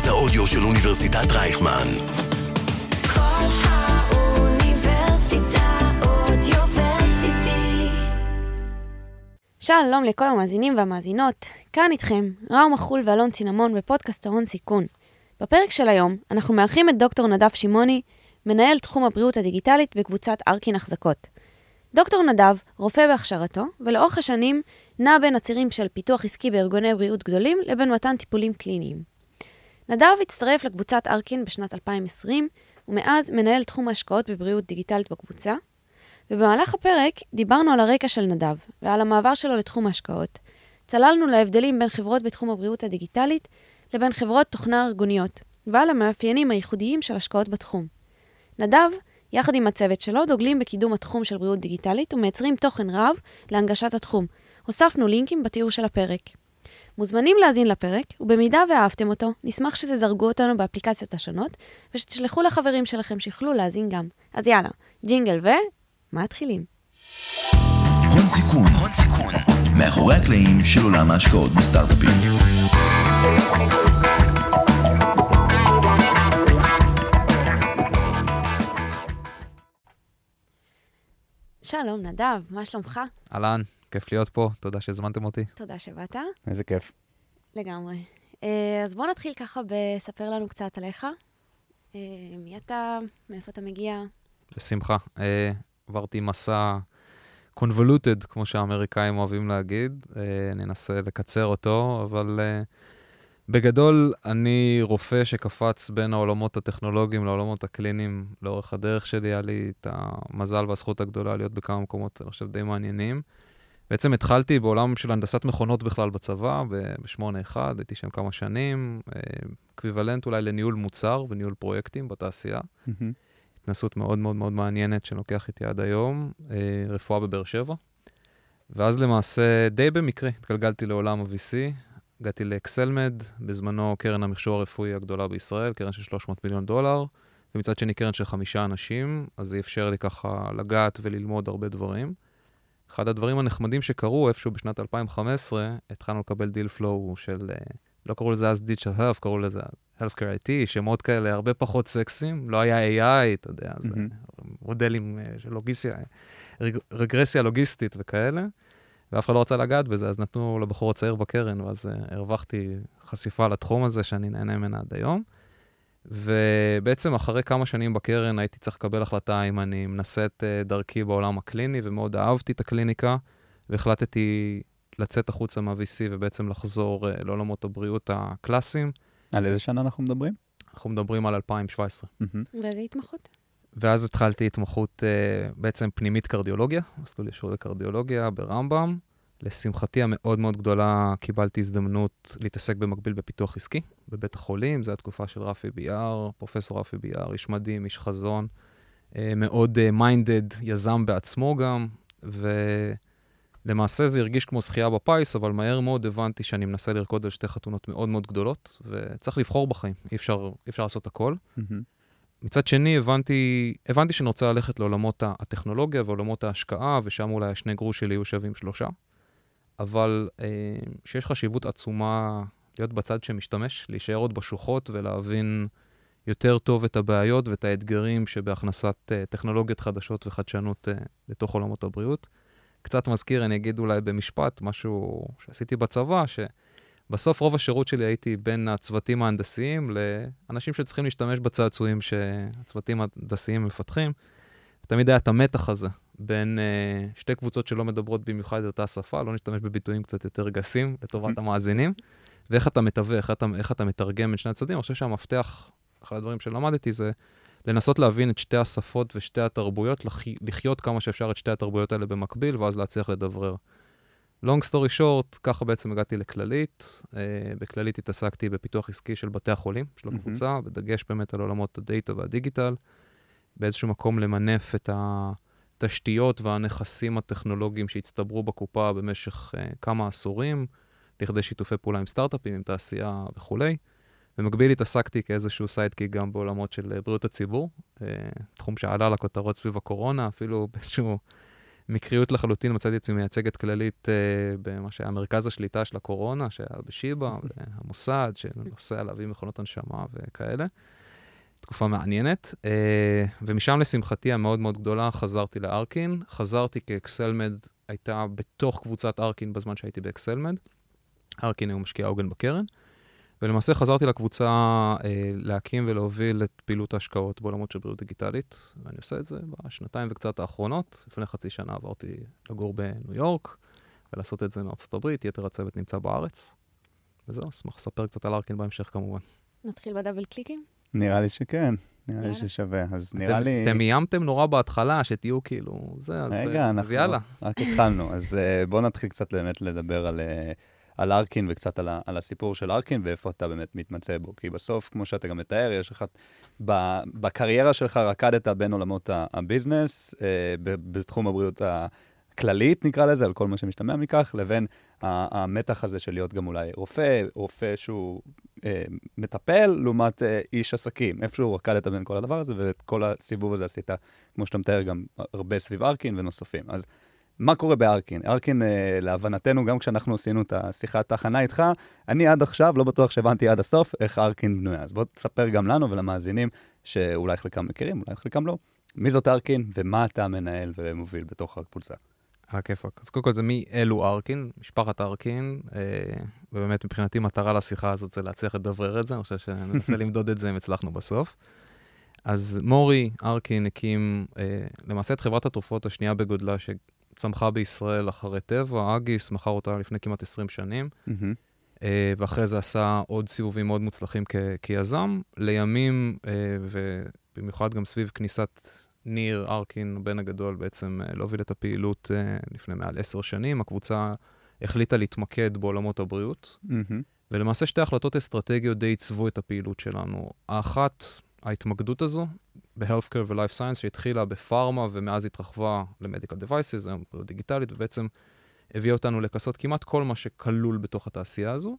מרכז האודיו של אוניברסיטת רייכמן. כל האוניברסיטה אודיוורסיטי. שלום לכל המאזינים והמאזינות, כאן איתכם ראום מחול ואלון צינמון בפודקאסט ההון סיכון. בפרק של היום אנחנו מארחים את דוקטור נדב שמעוני, מנהל תחום הבריאות הדיגיטלית בקבוצת ארקין החזקות. דוקטור נדב רופא בהכשרתו, ולאורך השנים נע בין הצירים של פיתוח עסקי בארגוני בריאות גדולים לבין מתן טיפולים קליניים. נדב הצטרף לקבוצת ארקין בשנת 2020, ומאז מנהל תחום ההשקעות בבריאות דיגיטלית בקבוצה, ובמהלך הפרק דיברנו על הרקע של נדב ועל המעבר שלו לתחום ההשקעות. צללנו להבדלים בין חברות בתחום הבריאות הדיגיטלית לבין חברות תוכנה ארגוניות, ועל המאפיינים הייחודיים של השקעות בתחום. נדב, יחד עם הצוות שלו, דוגלים בקידום התחום של בריאות דיגיטלית ומייצרים תוכן רב להנגשת התחום. הוספנו לינקים בתיאור של הפרק. מוזמנים להאזין לפרק, ובמידה ואהבתם אותו, נשמח שתדרגו אותנו באפליקציות השונות, ושתשלחו לחברים שלכם שיוכלו להאזין גם. אז יאללה, ג'ינגל ו... מתחילים. הון סיכון, הון סיכון, מאחורי הקלעים של עולם ההשקעות בסטארט-אפים. שלום, נדב, מה שלומך? אהלן, כיף להיות פה, תודה שהזמנתם אותי. תודה שבאת. איזה כיף. לגמרי. אה, אז בוא נתחיל ככה בספר לנו קצת עליך. אה, מי אתה? מאיפה אתה מגיע? בשמחה. אה, עברתי מסע convoluted, כמו שהאמריקאים אוהבים להגיד. אני אנסה לקצר אותו, אבל בגדול, אני רופא שקפץ בין העולמות הטכנולוגיים לעולמות הקליניים לאורך הדרך שלי. היה לי את המזל והזכות הגדולה להיות בכמה מקומות, אני חושב, די מעניינים. בעצם התחלתי בעולם של הנדסת מכונות בכלל בצבא, ב-81, הייתי שם כמה שנים, equivalent אולי לניהול מוצר וניהול פרויקטים בתעשייה. התנסות מאוד מאוד מאוד מעניינת שלוקח איתי עד היום, אה, רפואה בבאר שבע. ואז למעשה, די במקרה, התגלגלתי לעולם ה-VC, הגעתי ל Accelmed, בזמנו קרן המכשור הרפואי הגדולה בישראל, קרן של 300 מיליון דולר, ומצד שני קרן של חמישה אנשים, אז זה אפשר לי ככה לגעת וללמוד הרבה דברים. אחד הדברים הנחמדים שקרו איפשהו בשנת 2015, התחלנו לקבל deal flow של, אה, לא קראו לזה אז digital health, קראו לזה Healthcare IT, שמות כאלה הרבה פחות סקסיים, לא היה AI, אתה יודע, זה מודלים אה, של לוגיסיה, רג- רגרסיה לוגיסטית וכאלה, ואף אחד לא רצה לגעת בזה, אז נתנו לבחור הצעיר בקרן, ואז אה, הרווחתי חשיפה לתחום הזה שאני נהנה ממנה עד היום. ובעצם אחרי כמה שנים בקרן הייתי צריך לקבל החלטה אם אני מנסה את אה, דרכי בעולם הקליני, ומאוד אהבתי את הקליניקה, והחלטתי לצאת החוצה מה-VC ובעצם לחזור אה, לעולמות הבריאות הקלאסיים. על איזה שנה אנחנו מדברים? אנחנו מדברים על 2017. ואיזה התמחות? ואז התחלתי התמחות uh, בעצם פנימית קרדיולוגיה, מסלול ישור לקרדיולוגיה ברמב"ם. לשמחתי המאוד מאוד גדולה, קיבלתי הזדמנות להתעסק במקביל בפיתוח עסקי בבית החולים, זו התקופה של רפי ביאר, פרופסור רפי ביאר, איש מדהים, איש חזון, uh, מאוד מיינדד, uh, יזם בעצמו גם, ולמעשה זה הרגיש כמו זכייה בפיס, אבל מהר מאוד הבנתי שאני מנסה לרקוד על שתי חתונות מאוד מאוד גדולות, וצריך לבחור בחיים, אי אפשר, אי אפשר לעשות הכל. מצד שני, הבנתי, הבנתי שאני רוצה ללכת לעולמות הטכנולוגיה ועולמות ההשקעה, ושם אולי השני גרוש שלי יהיו שווים שלושה. אבל אה, שיש חשיבות עצומה להיות בצד שמשתמש, להישאר עוד בשוחות ולהבין יותר טוב את הבעיות ואת האתגרים שבהכנסת אה, טכנולוגיות חדשות וחדשנות אה, לתוך עולמות הבריאות. קצת מזכיר, אני אגיד אולי במשפט, משהו שעשיתי בצבא, ש... בסוף רוב השירות שלי הייתי בין הצוותים ההנדסיים לאנשים שצריכים להשתמש בצעצועים שהצוותים ההנדסיים מפתחים. תמיד היה את המתח הזה בין uh, שתי קבוצות שלא מדברות במיוחד את אותה שפה, לא נשתמש בביטויים קצת יותר גסים לטובת המאזינים, ואיך אתה מתווך, איך אתה, איך אתה מתרגם את שני הצדדים. אני חושב שהמפתח, אחד הדברים שלמדתי זה לנסות להבין את שתי השפות ושתי התרבויות, לחי, לחיות כמה שאפשר את שתי התרבויות האלה במקביל, ואז להצליח לדברר. long story short, ככה בעצם הגעתי לכללית. Uh, בכללית התעסקתי בפיתוח עסקי של בתי החולים, של הקבוצה, mm-hmm. בדגש באמת על עולמות הדאטה והדיגיטל. באיזשהו מקום למנף את התשתיות והנכסים הטכנולוגיים שהצטברו בקופה במשך uh, כמה עשורים, לכדי שיתופי פעולה עם סטארט-אפים, עם תעשייה וכולי. במקביל התעסקתי כאיזשהו סיידקיק גם בעולמות של בריאות הציבור, uh, תחום שעלה לכותרות סביב הקורונה, אפילו באיזשהו מקריות לחלוטין מצאתי עצמי מייצגת כללית אה, במה שהיה מרכז השליטה של הקורונה, שהיה בשיבא, והמוסד, שנוסע להביא מכונות הנשמה וכאלה. תקופה מעניינת. אה, ומשם, לשמחתי המאוד מאוד גדולה, חזרתי לארקין. חזרתי כאקסלמד, הייתה בתוך קבוצת ארקין בזמן שהייתי באקסלמד. ארקין הוא משקיע עוגן בקרן. ולמעשה חזרתי לקבוצה אה, להקים ולהוביל את פעילות ההשקעות בעולמות של בריאות דיגיטלית, ואני עושה את זה בשנתיים וקצת האחרונות. לפני חצי שנה עברתי לגור בניו יורק, ולעשות את זה מארצות הברית, יתר הצוות נמצא בארץ. וזהו, אשמח לספר קצת על ארקין בהמשך כמובן. נתחיל בדאבל קליקים? נראה לי שכן, נראה לי. ששווה. אז נראה לי... אתם איימתם נורא בהתחלה שתהיו כאילו, זה, אז, רגע, אה, אנחנו. רק התחלנו. אז אה, בוא נתחיל קצת באמת לדבר על, אה, על ארקין וקצת על, ה- על הסיפור של ארקין ואיפה אתה באמת מתמצא בו. כי בסוף, כמו שאתה גם מתאר, יש לך, ב, בקריירה שלך רקדת בין עולמות הביזנס, אה, ב- בתחום הבריאות הכללית, נקרא לזה, על כל מה שמשתמע מכך, לבין המתח הזה של להיות גם אולי רופא, רופא שהוא אה, מטפל, לעומת אה, איש עסקים. איפשהו רקדת בין כל הדבר הזה, ואת כל הסיבוב הזה עשית, כמו שאתה מתאר, גם הרבה סביב ארקין ונוספים. אז מה קורה בארקין? ארקין, אה, להבנתנו, גם כשאנחנו עשינו את השיחת ההכנה איתך, אני עד עכשיו לא בטוח שהבנתי עד הסוף איך ארקין בנויה. אז בוא תספר גם לנו ולמאזינים, שאולי חלקם מכירים, אולי חלקם לא. מי זאת ארקין ומה אתה מנהל ומוביל בתוך הקבוצה? על הכיפאק. אז קודם כל זה מי אלו ארקין, משפחת ארקין, אה, ובאמת מבחינתי מטרה לשיחה הזאת זה להצליח לדברר את זה, אני חושב שננסה למדוד את זה אם הצלחנו בסוף. אז מורי ארקין הקים אה, למעשה את חברת התרופות השנייה בגודלה שצמחה בישראל אחרי טבע, אגיס, מכר אותה לפני כמעט 20 שנים. אה, ואחרי זה עשה עוד סיבובים מאוד מוצלחים כ- כיזם. לימים, אה, ובמיוחד גם סביב כניסת ניר ארקין, הבן הגדול, בעצם אה, להוביל את הפעילות אה, לפני מעל עשר שנים, הקבוצה החליטה להתמקד בעולמות הבריאות, מהמם. ולמעשה שתי החלטות אסטרטגיות די עיצבו את הפעילות שלנו. האחת, ההתמקדות הזו ב-Healthcare ו-Life Science, שהתחילה בפארמה ומאז התרחבה ל-Medical Devices, היום בריאות דיגיטלית, ובעצם הביאה אותנו לכסות כמעט כל מה שכלול בתוך התעשייה הזו.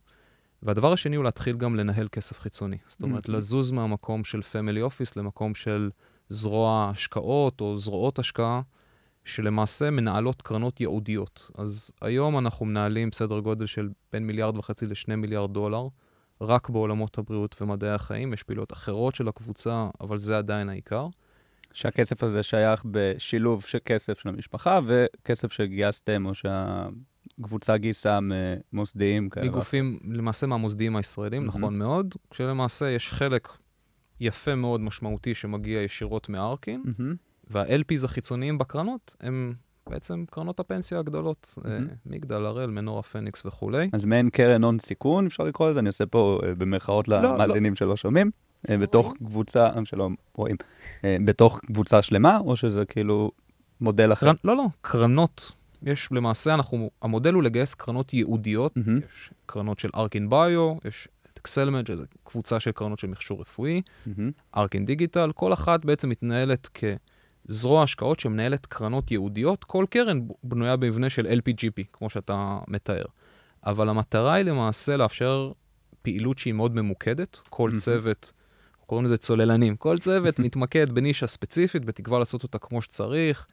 והדבר השני הוא להתחיל גם לנהל כסף חיצוני. זאת אומרת, Mhm. לזוז מהמקום של פמילי אופיס למקום של זרוע השקעות או זרועות השקעה, שלמעשה מנהלות קרנות ייעודיות. אז היום אנחנו מנהלים סדר גודל של בין מיליארד וחצי לשני מיליארד דולר, רק בעולמות הבריאות ומדעי החיים. יש פעילויות אחרות של הקבוצה, אבל זה עדיין העיקר. שהכסף הזה שייך בשילוב של כסף של המשפחה וכסף שגייסתם או שהקבוצה גייסה ממוסדיים כאלה. מגופים, למעשה מהמוסדיים הישראלים, מהמם. נכון מאוד, כשלמעשה יש חלק יפה מאוד משמעותי שמגיע ישירות מארקין, מהמם. וה-LPs החיצוניים בקרנות הם בעצם קרנות הפנסיה הגדולות, אה, מהמם. מגדל הראל, מנורה פניקס וכולי. אז מעין קרן הון סיכון, אפשר לקרוא לזה, אני עושה פה אה, במרכאות לא. למאזינים שלא שומעים, אה, בתוך קבוצה, שלא רואים, בתוך קבוצה שלמה, או שזה כאילו מודל אחר? לא, לא, קרנות. יש למעשה, אנחנו, המודל הוא לגייס קרנות ייעודיות. מהמם. יש קרנות של Arkin Bio, יש Accelmed, שזו קבוצה של קרנות של מכשור רפואי. ארקין דיגיטל, כל אחת בעצם מתנהלת כזרוע השקעות שמנהלת קרנות ייעודיות, כל קרן בנויה במבנה של LPGP, כמו שאתה מתאר. אבל המטרה היא למעשה לאפשר פעילות שהיא מאוד ממוקדת, כל. צוות, קוראים לזה צוללנים, כל צוות מתמקד בנישה ספציפית, בתקווה לעשות אותה כמו שצריך.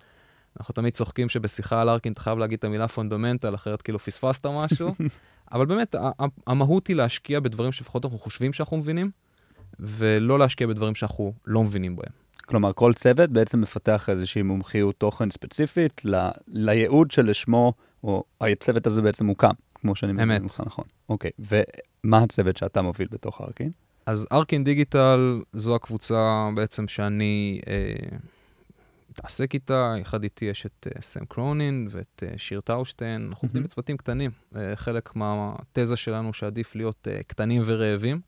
אנחנו תמיד צוחקים שבשיחה על ארקין אתה חייב להגיד את המילה פונדמנטל, אחרת כאילו פספסת משהו. אבל באמת, המהות היא להשקיע בדברים שלפחות אנחנו חושבים שאנחנו מבינים, ולא להשקיע בדברים שאנחנו לא מבינים בהם. כלומר, כל צוות בעצם מפתח איזושהי מומחיות תוכן ספציפית ל- לייעוד שלשמו, או הצוות הזה בעצם הוקם, כמו שאני מבין אמת. ממך, נכון. אוקיי, ומה הצוות שאתה מוביל בתוך ארקין? אז ארקין דיגיטל זו הקבוצה בעצם שאני אה, מתעסק איתה, יחד איתי יש את אה, סם קרונין ואת אה, שיר טאושטיין, אנחנו עובדים. בצוותים קטנים. אה, חלק מהתזה שלנו שעדיף להיות קטנים ורעבים,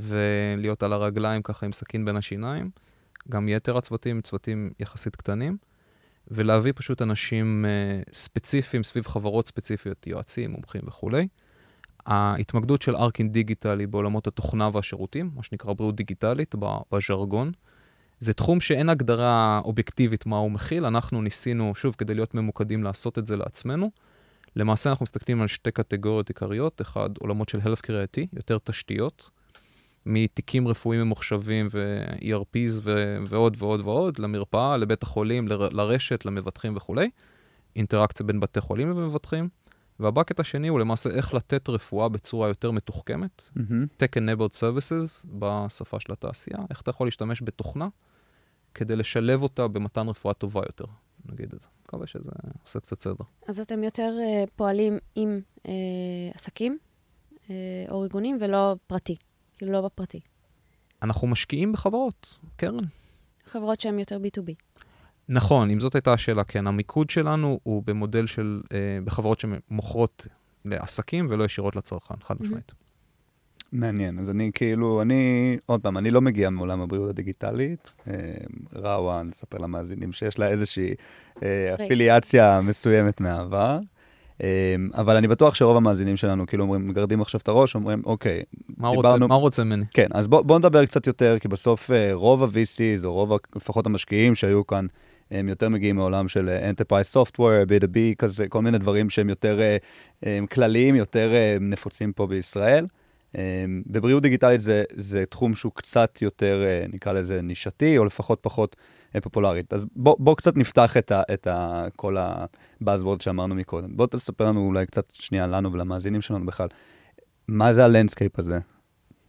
ולהיות על הרגליים ככה עם סכין בין השיניים. גם יתר הצוותים, צוותים יחסית קטנים, ולהביא פשוט אנשים אה, ספציפיים סביב חברות ספציפיות, יועצים, מומחים וכולי. ההתמקדות של ארקין דיגיטל היא בעולמות התוכנה והשירותים, מה שנקרא בריאות דיגיטלית בז'רגון. זה תחום שאין הגדרה אובייקטיבית מה הוא מכיל, אנחנו ניסינו, שוב, כדי להיות ממוקדים, לעשות את זה לעצמנו. למעשה אנחנו מסתכלים על שתי קטגוריות עיקריות, אחד, עולמות של Healthcare IT, יותר תשתיות, מתיקים רפואיים ממוחשבים ו-ERPs ו- ועוד ועוד ועוד, למרפאה, לבית החולים, ל- לרשת, למבטחים וכולי. אינטראקציה בין בתי חולים ומבטחים, והבקט השני הוא למעשה איך לתת רפואה בצורה יותר מתוחכמת, מהמם. Tech-enabled services בשפה של התעשייה, איך אתה יכול להשתמש בתוכנה כדי לשלב אותה במתן רפואה טובה יותר, נגיד את זה. מקווה שזה עושה קצת סדר. אז אתם יותר אה, פועלים עם אה, עסקים אה, או ארגונים ולא פרטי, כאילו לא בפרטי. אנחנו משקיעים בחברות, קרן. חברות שהן יותר B2B. נכון, אם זאת הייתה השאלה, כן. המיקוד שלנו הוא במודל של, אה, בחברות שמוכרות לעסקים ולא ישירות לצרכן, חד משמעית. מעניין, אז אני כאילו, אני, עוד פעם, אני לא מגיע מעולם הבריאות הדיגיטלית. אה, ראווה, נספר למאזינים שיש לה איזושהי אה, אפיליאציה מסוימת מהעבר. אה, אבל אני בטוח שרוב המאזינים שלנו כאילו אומרים, מגרדים עכשיו את הראש, אומרים, אוקיי, מה הוא רוצה, דיברנו- מה הוא רוצה ממני? כן, אז בוא, בוא נדבר קצת יותר, כי בסוף אה, רוב ה-VCs, או רוב, לפחות המשקיעים שהיו כאן, הם יותר מגיעים מעולם של אה, Enterprise Software, B2B, כזה, כל מיני דברים שהם יותר אה, אה, כלליים, יותר אה, נפוצים פה בישראל. אה, בבריאות דיגיטלית זה, זה תחום שהוא קצת יותר, נקרא לזה, נישתי, או לפחות פחות פופולרית. אז בוא, בוא קצת נפתח את, ה, את ה, כל ה buzzword שאמרנו מקודם. בוא תספר לנו אולי קצת שנייה לנו ולמאזינים שלנו בכלל. מה זה ה landscape הזה?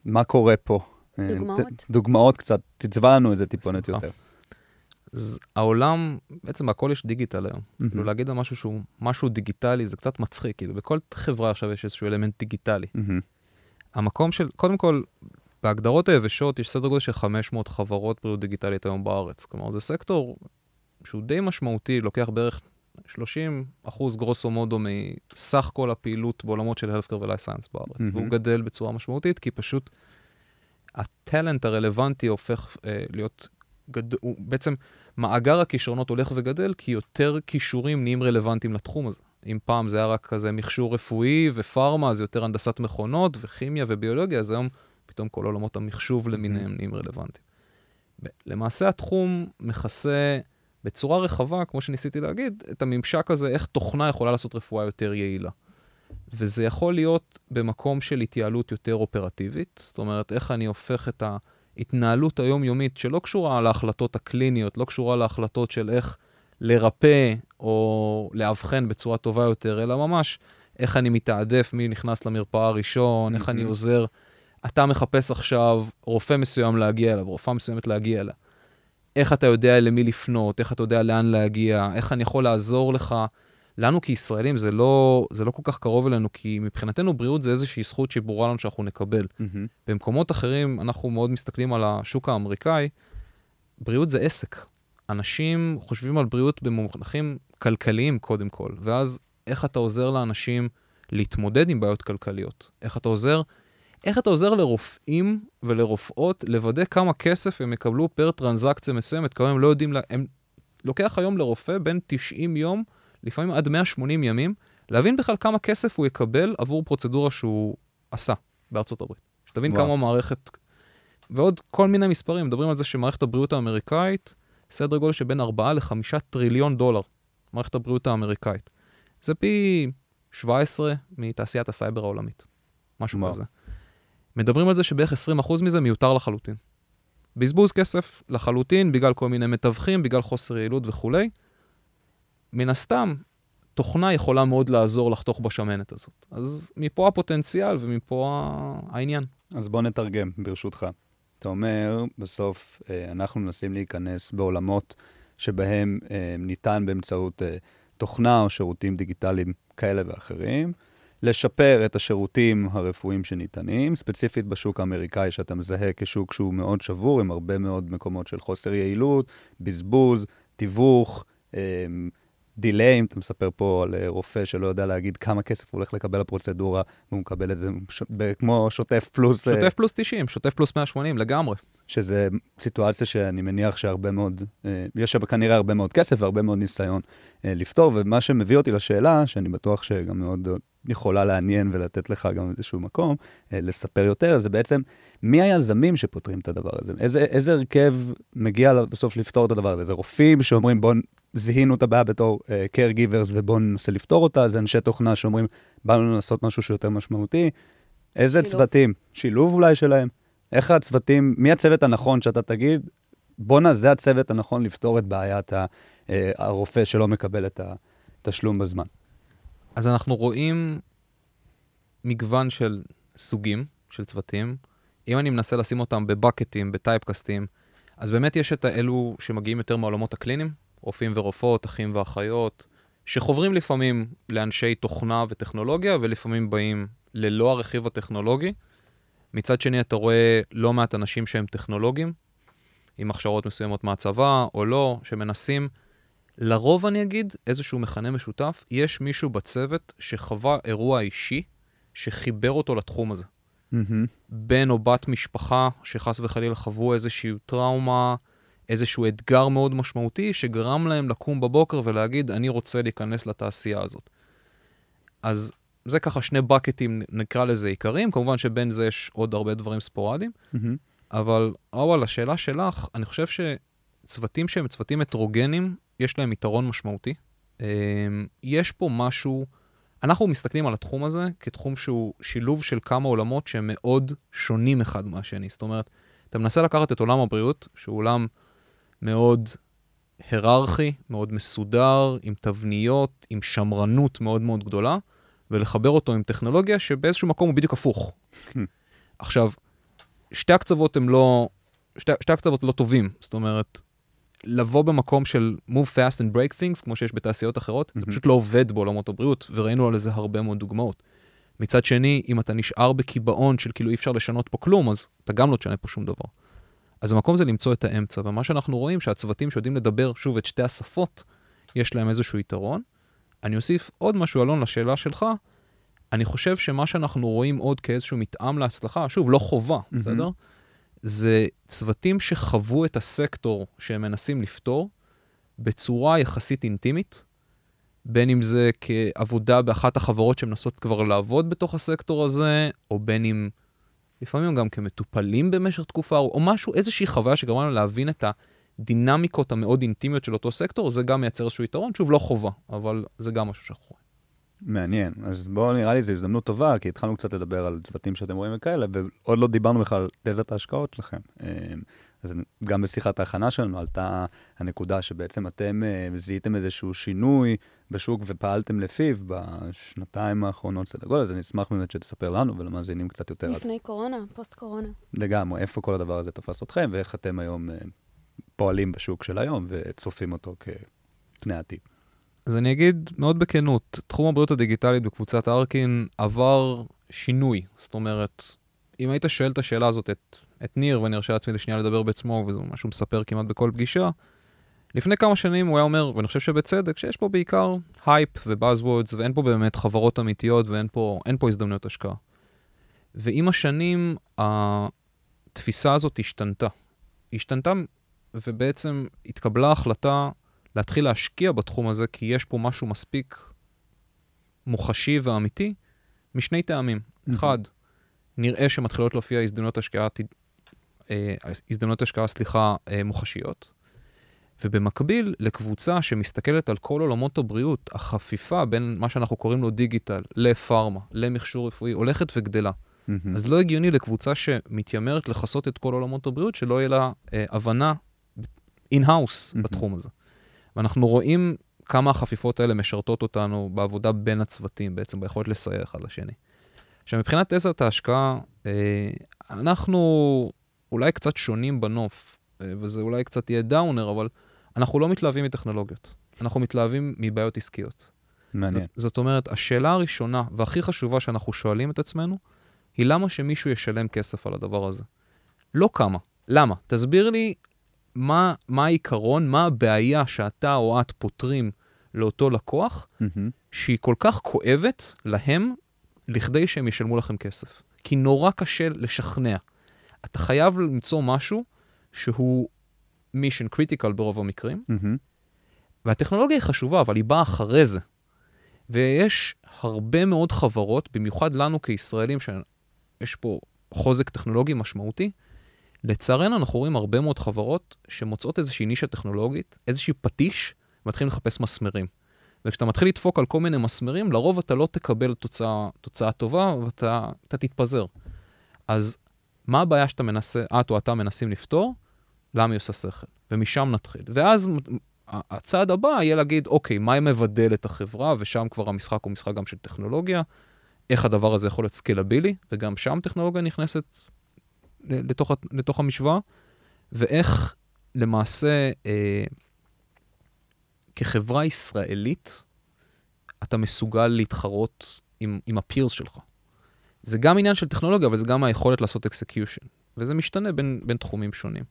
מה קורה פה? דוגמאות? ת- דוגמאות קצת, תצבע לנו את זה טיפונת. יותר. אז העולם, בעצם בהכל יש דיגיטל היום. מהמם. כאילו להגיד על משהו שהוא משהו דיגיטלי זה קצת מצחיק, כאילו בכל חברה עכשיו יש איזשהו אלמנט דיגיטלי. מהמם. המקום של, קודם כל, בהגדרות היבשות יש סדר גודל של 500 חברות בריאות דיגיטלית היום בארץ. כלומר, זה סקטור שהוא די משמעותי, לוקח בערך 30 אחוז גרוסו מודו מסך כל הפעילות בעולמות של Healthcare ו-Life Science בארץ. מהמם. והוא גדל בצורה משמעותית, כי פשוט הטלנט הרלוונטי הופך אה, להיות, גד... הוא בעצם מאגר הכישרונות הולך וגדל, כי יותר כישורים נהיים רלוונטיים לתחום הזה. אם פעם זה היה רק כזה מכשור רפואי ופארמה, אז יותר הנדסת מכונות וכימיה וביולוגיה, אז היום פתאום כל עולמות המחשוב למיניהם נהיים רלוונטיים. למעשה התחום מכסה בצורה רחבה, כמו שניסיתי להגיד, את הממשק הזה, איך תוכנה יכולה לעשות רפואה יותר יעילה. וזה יכול להיות במקום של התייעלות יותר אופרטיבית, זאת אומרת, איך אני הופך את ההתנהלות היומיומית שלא קשורה להחלטות הקליניות, לא קשורה להחלטות של איך לרפא או לאבחן בצורה טובה יותר, אלא ממש איך אני מתעדף מי נכנס למרפאה הראשון, איך אני. עוזר. אתה מחפש עכשיו רופא מסוים להגיע אליו, רופאה מסוימת להגיע אליה. איך אתה יודע למי לפנות, איך אתה יודע לאן להגיע, איך אני יכול לעזור לך. לנו כישראלים זה לא, זה לא כל כך קרוב אלינו, כי מבחינתנו בריאות זה איזושהי זכות שברורה לנו שאנחנו נקבל. מהמם. במקומות אחרים, אנחנו מאוד מסתכלים על השוק האמריקאי, בריאות זה עסק. אנשים חושבים על בריאות במונחים כלכליים קודם כל, ואז איך אתה עוזר לאנשים להתמודד עם בעיות כלכליות? איך אתה עוזר, איך אתה עוזר לרופאים ולרופאות לוודא כמה כסף הם יקבלו פר טרנזקציה מסוימת, כמה הם לא יודעים, לה, הם, לוקח היום לרופא בין 90 יום, לפעמים עד 180 ימים, להבין בכלל כמה כסף הוא יקבל עבור פרוצדורה שהוא עשה בארצות הברית. שתבין וואו. כמה מערכת... ועוד כל מיני מספרים, מדברים על זה שמערכת הבריאות האמריקאית, סדר גודל שבין 4 ל-5 טריליון דולר, מערכת הבריאות האמריקאית. זה פי 17 מתעשיית הסייבר העולמית, משהו וואו. כזה. מדברים על זה שבערך 20% מזה מיותר לחלוטין. בזבוז כסף לחלוטין, בגלל כל מיני מתווכים, בגלל חוסר יעילות וכולי. מן הסתם, תוכנה יכולה מאוד לעזור לחתוך בשמנת הזאת. אז מפה הפוטנציאל ומפה העניין. אז בוא נתרגם, ברשותך. אתה אומר, בסוף אה, אנחנו מנסים להיכנס בעולמות שבהם אה, ניתן באמצעות אה, תוכנה או שירותים דיגיטליים כאלה ואחרים, לשפר את השירותים הרפואיים שניתנים, ספציפית בשוק האמריקאי שאתה מזהה כשוק שהוא מאוד שבור, עם הרבה מאוד מקומות של חוסר יעילות, בזבוז, תיווך, דיליי, אם אתה מספר פה על אה, רופא שלא יודע להגיד כמה כסף הוא הולך לקבל לפרוצדורה, והוא מקבל את זה ש... ב- כמו שוטף פלוס, אה, שוטף פלוס 90, שוטף פלוס 180, לגמרי. שזה סיטואציה שאני מניח שהרבה מאוד, אה, יש שם כנראה הרבה מאוד כסף והרבה מאוד ניסיון לפתור, ומה שמביא אותי לשאלה, שאני בטוח שגם מאוד יכולה לעניין ולתת לך גם איזשהו מקום, אה, לספר יותר, זה בעצם מי היזמים שפותרים את הדבר הזה? איזה, איזה הרכב מגיע בסוף לפתור את הדבר הזה? זה רופאים שאומרים בואו זיהינו את הבעיה בתור uh, caregivers ובואו ננסה לפתור אותה, זה אנשי תוכנה שאומרים באנו לעשות משהו שיותר משמעותי. איזה שילוב. צוותים? שילוב אולי שלהם? איך הצוותים, מי הצוות הנכון שאתה תגיד, בואנה, זה הצוות הנכון לפתור את בעיית ה, אה, הרופא שלא מקבל את, ה, את תשלום בזמן. אז אנחנו רואים מגוון של סוגים של צוותים. אם אני מנסה לשים אותם בבקטים, בטייפקאסטים, אז באמת יש את האלו שמגיעים יותר מעולמות הקליניים, רופאים ורופאות, אחים ואחיות, שחוברים לפעמים לאנשי תוכנה וטכנולוגיה, ולפעמים באים ללא הרכיב הטכנולוגי. מצד שני, אתה רואה לא מעט אנשים שהם טכנולוגים, עם הכשרות מסוימות מהצבא או לא, שמנסים, לרוב אני אגיד, איזשהו מכנה משותף, יש מישהו בצוות שחווה אירוע אישי שחיבר אותו לתחום הזה. בן או בת משפחה שחס וחלילה חוו איזושהי טראומה, איזשהו אתגר מאוד משמעותי, שגרם להם לקום בבוקר ולהגיד, אני רוצה להיכנס לתעשייה הזאת. אז זה ככה שני בקטים, נקרא לזה עיקריים, כמובן שבין זה יש עוד הרבה דברים ספורדיים, אבל אוואל, השאלה שלך, אני חושב שצוותים שהם צוותים הטרוגנים, יש להם יתרון משמעותי. אמ, יש פה משהו, אנחנו מסתכלים על התחום הזה כתחום שהוא שילוב של כמה עולמות שהם מאוד שונים אחד מהשני. זאת אומרת, אתה מנסה לקחת את עולם הבריאות, שהוא עולם מאוד היררכי, מאוד מסודר, עם תבניות, עם שמרנות מאוד מאוד גדולה, ולחבר אותו עם טכנולוגיה שבאיזשהו מקום הוא בדיוק הפוך. עכשיו, שתי הקצוות הם לא, שתי, שתי הקצוות לא טובים, זאת אומרת, לבוא במקום של move fast and break things, כמו שיש בתעשיות אחרות, זה מהמם. פשוט לא עובד בעולמות הבריאות, וראינו על זה הרבה מאוד דוגמאות. מצד שני, אם אתה נשאר בקיבעון של כאילו אי אפשר לשנות פה כלום, אז אתה גם לא תשנה פה שום דבר. אז המקום זה למצוא את האמצע, ומה שאנחנו רואים, שהצוותים שיודעים לדבר, שוב, את שתי השפות, יש להם איזשהו יתרון. אני אוסיף עוד משהו, אלון, לשאלה שלך. אני חושב שמה שאנחנו רואים עוד כאיזשהו מתאם להצלחה, שוב, לא חובה, מהמם. בסדר? זה צוותים שחוו את הסקטור שהם מנסים לפתור בצורה יחסית אינטימית, בין אם זה כעבודה באחת החברות שמנסות כבר לעבוד בתוך הסקטור הזה, או בין אם לפעמים גם כמטופלים במשך תקופה, או משהו, איזושהי חוויה שגרמה לנו להבין את הדינמיקות המאוד אינטימיות של אותו סקטור, זה גם מייצר איזשהו יתרון, שוב, לא חובה, אבל זה גם משהו שאנחנו רואים. מעניין. אז בואו, נראה לי זו הזדמנות טובה, כי התחלנו קצת לדבר על צוותים שאתם רואים וכאלה, ועוד לא דיברנו בכלל על תזת ההשקעות שלכם. אה, אז גם בשיחת ההכנה שלנו עלתה הנקודה שבעצם אתם אה, זיהיתם איזשהו שינוי בשוק ופעלתם לפיו בשנתיים האחרונות סדר גודל, אז אני אשמח באמת שתספר לנו ולמאזינים קצת יותר על לפני קורונה, פוסט קורונה. לגמרי, איפה כל הדבר הזה תפס אתכם, ואיך אתם היום אה, פועלים בשוק של היום וצופים אותו כפני העתיד. אז אני אגיד מאוד בכנות, תחום הבריאות הדיגיטלית בקבוצת ארקין עבר שינוי. זאת אומרת, אם היית שואל את השאלה הזאת את, את ניר, ואני ארשה לעצמי לשנייה לדבר בעצמו, וזה מה שהוא מספר כמעט בכל פגישה, לפני כמה שנים הוא היה אומר, ואני חושב שבצדק, שיש פה בעיקר הייפ ו buzzwords, ואין פה באמת חברות אמיתיות ואין פה, פה הזדמנויות השקעה. ועם השנים, התפיסה הזאת השתנתה. השתנתה, ובעצם התקבלה החלטה להתחיל להשקיע בתחום הזה, כי יש פה משהו מספיק מוחשי ואמיתי, משני טעמים. אחד, נראה שמתחילות להופיע הזדמנויות השקעה, אה, הזדמנויות השקעה, סליחה, אה, מוחשיות. ובמקביל, לקבוצה שמסתכלת על כל עולמות הבריאות, החפיפה בין מה שאנחנו קוראים לו דיגיטל לפארמה, למכשור רפואי, הולכת וגדלה. מהמם. אז לא הגיוני לקבוצה שמתיימרת לכסות את כל עולמות הבריאות, שלא יהיה לה אה, הבנה in-house מהמם. בתחום הזה. ואנחנו רואים כמה החפיפות האלה משרתות אותנו בעבודה בין הצוותים, בעצם ביכולת לסייע אחד לשני. עכשיו, מבחינת תזת ההשקעה, אה, אנחנו אולי קצת שונים בנוף, אה, וזה אולי קצת יהיה דאונר, אבל אנחנו לא מתלהבים מטכנולוגיות. אנחנו מתלהבים מבעיות עסקיות. מעניין. זאת, זאת אומרת, השאלה הראשונה והכי חשובה שאנחנו שואלים את עצמנו, היא למה שמישהו ישלם כסף על הדבר הזה? לא כמה, למה? תסביר לי מה, מה העיקרון, מה הבעיה שאתה או את פותרים לאותו לקוח, מהמם. שהיא כל כך כואבת להם, לכדי שהם ישלמו לכם כסף. כי נורא קשה לשכנע. אתה חייב למצוא משהו שהוא mission critical ברוב המקרים, מהמם. והטכנולוגיה היא חשובה, אבל היא באה אחרי זה. ויש הרבה מאוד חברות, במיוחד לנו כישראלים, שיש פה חוזק טכנולוגי משמעותי, לצערנו אנחנו רואים הרבה מאוד חברות שמוצאות איזושהי נישה טכנולוגית, איזושהי פטיש, ומתחילים לחפש מסמרים. וכשאתה מתחיל לדפוק על כל מיני מסמרים, לרוב אתה לא תקבל תוצאה, תוצאה טובה ואתה אתה תתפזר. אז מה הבעיה שאתה מנסה, את או אתה מנסים לפתור? למה היא עושה שכל? ומשם נתחיל. ואז הצעד הבא יהיה להגיד, אוקיי, מה מבדל את החברה, ושם כבר המשחק הוא משחק גם של טכנולוגיה, איך הדבר הזה יכול להיות scalable, וגם שם טכנולוגיה נכנסת לתוך, לתוך המשוואה, ואיך למעשה אה, כחברה ישראלית אתה מסוגל להתחרות עם, עם ה peers שלך. זה גם עניין של טכנולוגיה, אבל זה גם היכולת לעשות execution, וזה משתנה בין, בין תחומים שונים.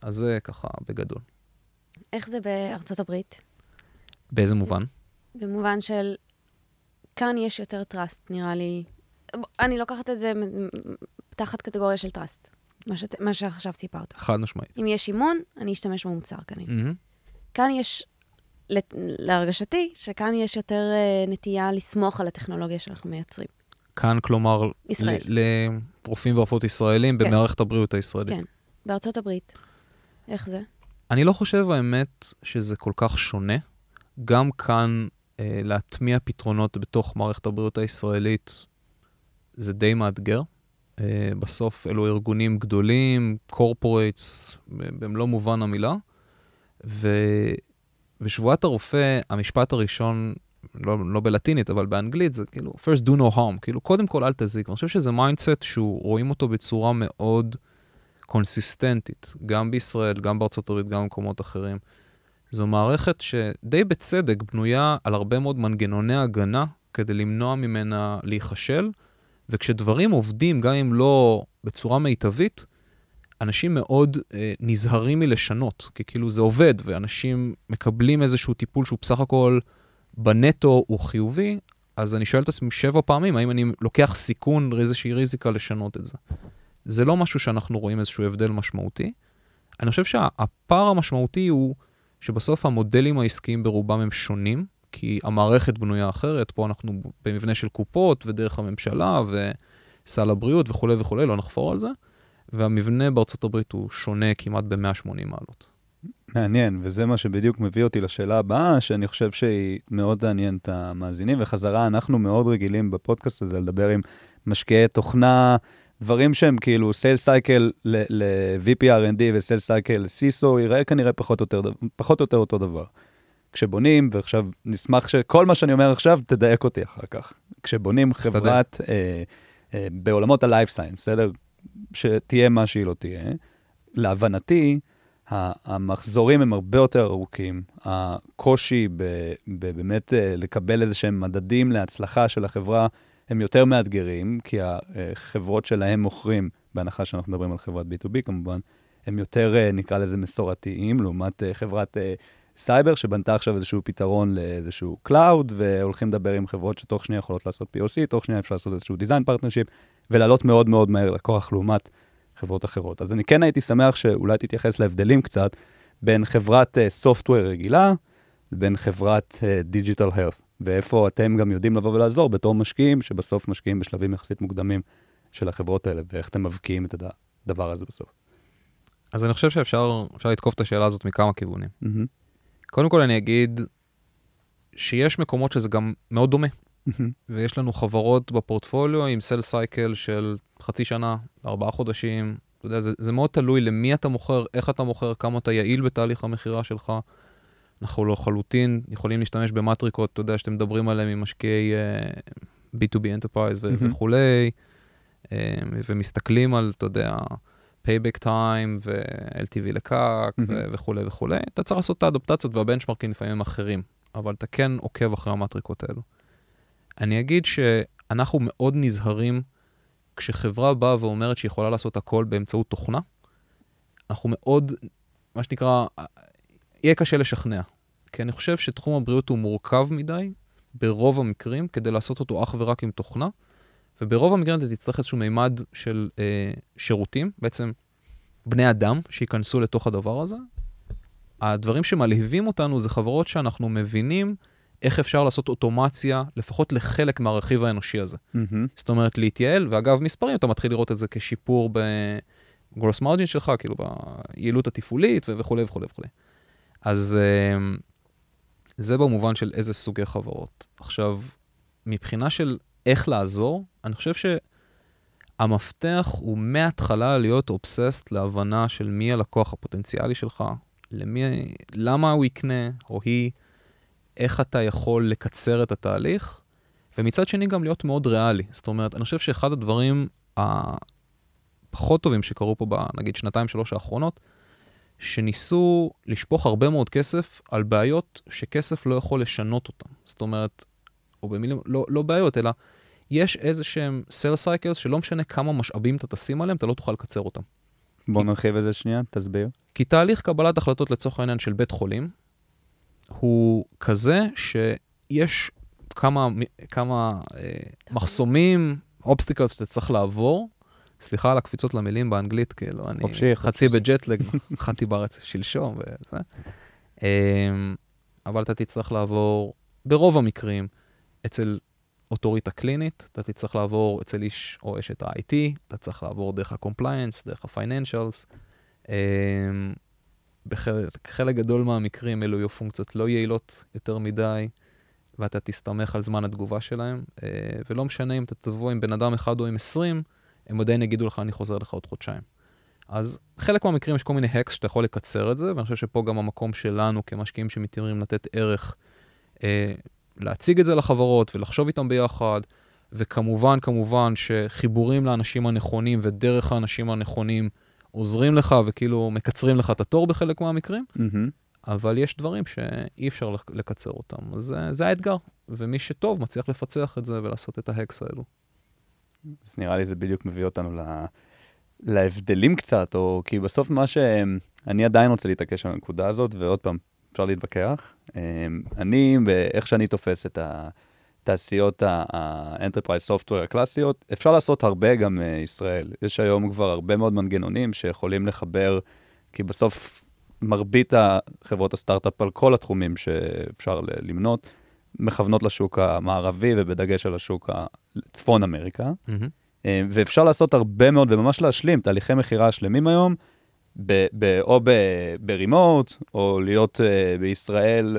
אז זה ככה בגדול. איך זה בארצות הברית? באיזה מובן? במובן של, כאן יש יותר trust, נראה לי. אני לוקחת את זה תחת קטגוריה של trust, מה, שת, מה שעכשיו סיפרת. חד משמעית. אם יש אמון, אני אשתמש במוצר כנראה. מהמם. כאן יש, לת- להרגשתי, שכאן יש יותר אה, נטייה לסמוך על הטכנולוגיה שאנחנו מייצרים. כאן, כלומר, לרופאים ורופאות ישראלים כן. במערכת הבריאות הישראלית. כן. בארצות הברית, איך זה? אני לא חושב, האמת, שזה כל כך שונה. גם כאן, אה, להטמיע פתרונות בתוך מערכת הבריאות הישראלית, זה די מאתגר. אה, בסוף אלו ארגונים גדולים, corporates, במלוא מובן המילה. ו... ושבועת הרופא, המשפט הראשון, לא, לא בלטינית, אבל באנגלית, זה כאילו, first do no harm, כאילו, קודם כל אל תזיק. אני חושב שזה mindset שהוא, רואים אותו בצורה מאוד קונסיסטנטית, גם בישראל, גם בארצות הברית, גם במקומות אחרים. זו מערכת שדי בצדק בנויה על הרבה מאוד מנגנוני הגנה כדי למנוע ממנה להיכשל, וכשדברים עובדים, גם אם לא בצורה מיטבית, אנשים מאוד אה, נזהרים מלשנות, כי כאילו זה עובד, ואנשים מקבלים איזשהו טיפול שהוא בסך הכל בנטו הוא חיובי, אז אני שואל את עצמי שבע פעמים, האם אני לוקח סיכון, איזושהי ריזיקה לשנות את זה. זה לא משהו שאנחנו רואים איזשהו הבדל משמעותי. אני חושב שהפער המשמעותי הוא שבסוף המודלים העסקיים ברובם הם שונים, כי המערכת בנויה אחרת, פה אנחנו במבנה של קופות ודרך הממשלה וסל הבריאות וכולי וכולי, לא נחפור על זה, והמבנה בארצות הברית הוא שונה כמעט ב-180 מעלות. מעניין, וזה מה שבדיוק מביא אותי לשאלה הבאה, שאני חושב שהיא מאוד תעניין את המאזינים, וחזרה, אנחנו מאוד רגילים בפודקאסט הזה לדבר עם משקיעי תוכנה, דברים שהם כאילו סייל סייקל ל-VP R&D וסייל סייקל ל-CISO, ייראה כנראה פחות או יותר, יותר אותו דבר. כשבונים, ועכשיו נשמח שכל מה שאני אומר עכשיו, תדייק אותי אחר כך. כשבונים חברת, אה, אה, בעולמות ה-life science, בסדר? שתהיה מה שהיא לא תהיה. להבנתי, המחזורים הם הרבה יותר ארוכים, הקושי באמת אה, לקבל איזה שהם מדדים להצלחה של החברה הם יותר מאתגרים, כי החברות שלהם מוכרים, בהנחה שאנחנו מדברים על חברת B2B כמובן, הם יותר, אה, נקרא לזה, מסורתיים, לעומת אה, חברת סייבר, שבנתה עכשיו איזשהו פתרון לאיזשהו cloud, והולכים לדבר עם חברות שתוך שנייה יכולות לעשות POC, תוך שנייה אפשר לעשות איזשהו design partnership, ולעלות מאוד מאוד מהר לקוח לעומת חברות אחרות. אז אני כן הייתי שמח שאולי תתייחס להבדלים קצת בין חברת software רגילה לבין חברת digital health, ואיפה אתם גם יודעים לבוא ולעזור בתור משקיעים, שבסוף משקיעים בשלבים יחסית מוקדמים של החברות האלה, ואיך אתם מבקיעים את הדבר הזה בסוף. אז אני חושב שאפשר אפשר לתקוף את השאלה הזאת מכמה כיוונים. מהמם, קודם כל אני אגיד שיש מקומות שזה גם מאוד דומה, ויש לנו חברות בפורטפוליו עם sale cycle של חצי שנה, ארבעה חודשים. אתה יודע, זה, זה מאוד תלוי למי אתה מוכר, איך אתה מוכר, כמה אתה יעיל בתהליך המכירה שלך. אנחנו לחלוטין יכולים להשתמש במטריקות, אתה יודע, שאתם מדברים עליהם עם משקיעי uh, B2B Enterprise ו- מהמם. וכולי, um, ומסתכלים על, אתה יודע, payback time ו-LTV לקאק ו- מהמם. וכולי וכולי. אתה צריך לעשות את האדפטציות והבנצ'מרקים לפעמים אחרים, אבל אתה כן עוקב אחרי המטריקות האלו. אני אגיד שאנחנו מאוד נזהרים כשחברה באה ואומרת שהיא יכולה לעשות הכל באמצעות תוכנה. אנחנו מאוד, מה שנקרא, יהיה קשה לשכנע. כי אני חושב שתחום הבריאות הוא מורכב מדי, ברוב המקרים, כדי לעשות אותו אך ורק עם תוכנה, וברוב המקרים אתה תצטרך איזשהו מימד של אה, שירותים, בעצם בני אדם שייכנסו לתוך הדבר הזה. הדברים שמלהיבים אותנו זה חברות שאנחנו מבינים איך אפשר לעשות אוטומציה, לפחות לחלק מהרכיב האנושי הזה. מהמם, זאת אומרת, להתייעל, ואגב, מספרים, אתה מתחיל לראות את זה כשיפור בגרוס מרג'ין שלך, כאילו ביעילות התפעולית וכולי וכולי וכולי. אז אה, זה במובן של איזה סוגי חברות. עכשיו, מבחינה של איך לעזור, אני חושב שהמפתח הוא מההתחלה להיות אובססט להבנה של מי הלקוח הפוטנציאלי שלך, למי, למה הוא יקנה, או היא, איך אתה יכול לקצר את התהליך, ומצד שני גם להיות מאוד ריאלי. זאת אומרת, אני חושב שאחד הדברים הפחות טובים שקרו פה בנגיד שנתיים, שלוש האחרונות, שניסו לשפוך הרבה מאוד כסף על בעיות שכסף לא יכול לשנות אותן. זאת אומרת, או במילים, לא, לא בעיות, אלא יש איזה שהם sell cycles שלא משנה כמה משאבים אתה תשים עליהם, אתה לא תוכל לקצר אותם. בוא נרחיב את זה שנייה, תסביר. כי תהליך קבלת החלטות לצורך העניין של בית חולים, הוא כזה שיש כמה, כמה אה, מחסומים, obstacles שאתה צריך לעבור. סליחה על הקפיצות למילים באנגלית, כאילו, אני חופשי, חצי ב jet lag, נחתי בארץ שלשום וזה. אה, אבל אתה תצטרך לעבור, ברוב המקרים, אצל אוטוריטה קלינית, אתה תצטרך לעבור אצל איש או אשת ה-IT, אתה צריך לעבור דרך ה-compliance, דרך ה-financials. אמ, בחלק גדול מהמקרים אלו יהיו פונקציות לא יעילות יותר מדי, ואתה תסתמך על זמן התגובה שלהם, אה, ולא משנה אם אתה תבוא עם בן אדם אחד או עם 20, הם עדיין יגידו לך, אני חוזר לך עוד חודשיים. אז בחלק מהמקרים יש כל מיני הקס שאתה יכול לקצר את זה, ואני חושב שפה גם המקום שלנו כמשקיעים שמתיימרים לתת ערך, אה, להציג את זה לחברות ולחשוב איתם ביחד, וכמובן, כמובן שחיבורים לאנשים הנכונים ודרך האנשים הנכונים עוזרים לך וכאילו מקצרים לך את התור בחלק מהמקרים, מהמם. אבל יש דברים שאי אפשר לק- לקצר אותם. אז זה, זה האתגר, ומי שטוב מצליח לפצח את זה ולעשות את ההקס האלו. אז נראה לי זה בדיוק מביא אותנו ל... להבדלים קצת, או כי בסוף מה ש... אני עדיין רוצה להתעקש על הנקודה הזאת, ועוד פעם, אפשר להתווכח. אמ, אני, באיך שאני תופס את התעשיות ה-Enterprise Software הקלאסיות, אפשר לעשות הרבה גם אה, ישראל. יש היום כבר הרבה מאוד מנגנונים שיכולים לחבר, כי בסוף מרבית החברות הסטארט-אפ על כל התחומים שאפשר למנות, מכוונות לשוק המערבי ובדגש על השוק הצפון אמריקה. אה, ואפשר לעשות הרבה מאוד וממש להשלים תהליכי מכירה שלמים היום, ב, ב, או ב- ברימוט, או להיות uh, בישראל,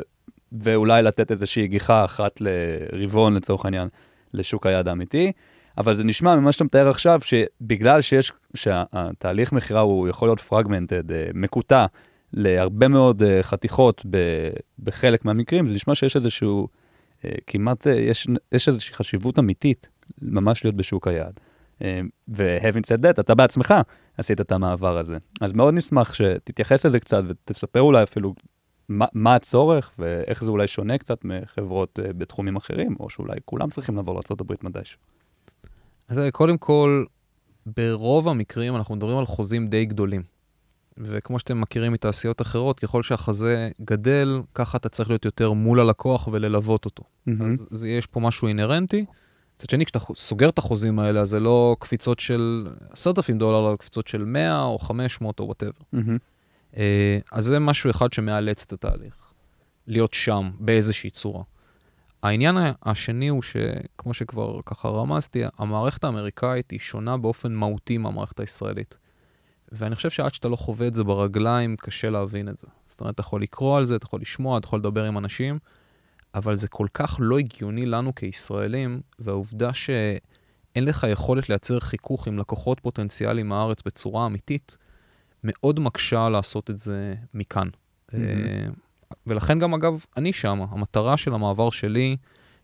ואולי לתת איזושהי גיחה אחת לרבעון לצורך העניין לשוק היעד האמיתי. אבל זה נשמע ממה שאתה מתאר עכשיו, שבגלל שיש, שהתהליך מכירה הוא יכול להיות פרגמנטד, מקוטע להרבה מאוד uh, חתיכות ב, בחלק מהמקרים, זה נשמע שיש איזשהו, uh, כמעט, uh, יש, יש איזושהי חשיבות אמיתית ממש להיות בשוק היעד. ו-having said that, אתה בעצמך עשית את המעבר הזה. אז מאוד נשמח שתתייחס לזה קצת ותספר אולי אפילו מה, מה הצורך ואיך זה אולי שונה קצת מחברות uh, בתחומים אחרים, או שאולי כולם צריכים לעבור לארה"ב מתישהו. אז אה, קודם כל, ברוב המקרים אנחנו מדברים על חוזים די גדולים. וכמו שאתם מכירים מתעשיות אחרות, ככל שהחזה גדל, ככה אתה צריך להיות יותר מול הלקוח וללוות אותו. אז זה, יש פה משהו אינהרנטי. מצד שני, כשאתה סוגר את החוזים האלה, אז זה לא קפיצות של 10,000 דולר, אלא קפיצות של 100 או 500 או וואטאבר. אה, אז זה משהו אחד שמאלץ את התהליך, להיות שם באיזושהי צורה. העניין השני הוא שכמו שכבר ככה רמזתי, המערכת האמריקאית היא שונה באופן מהותי מהמערכת הישראלית. ואני חושב שעד שאתה לא חווה את זה ברגליים, קשה להבין את זה. זאת אומרת, אתה יכול לקרוא על זה, אתה יכול לשמוע, אתה יכול לדבר עם אנשים, אבל זה כל כך לא הגיוני לנו כישראלים, והעובדה שאין לך יכולת לייצר חיכוך עם לקוחות פוטנציאליים מהארץ בצורה אמיתית, מאוד מקשה לעשות את זה מכאן. אה, ולכן גם, אגב, אני שם. המטרה של המעבר שלי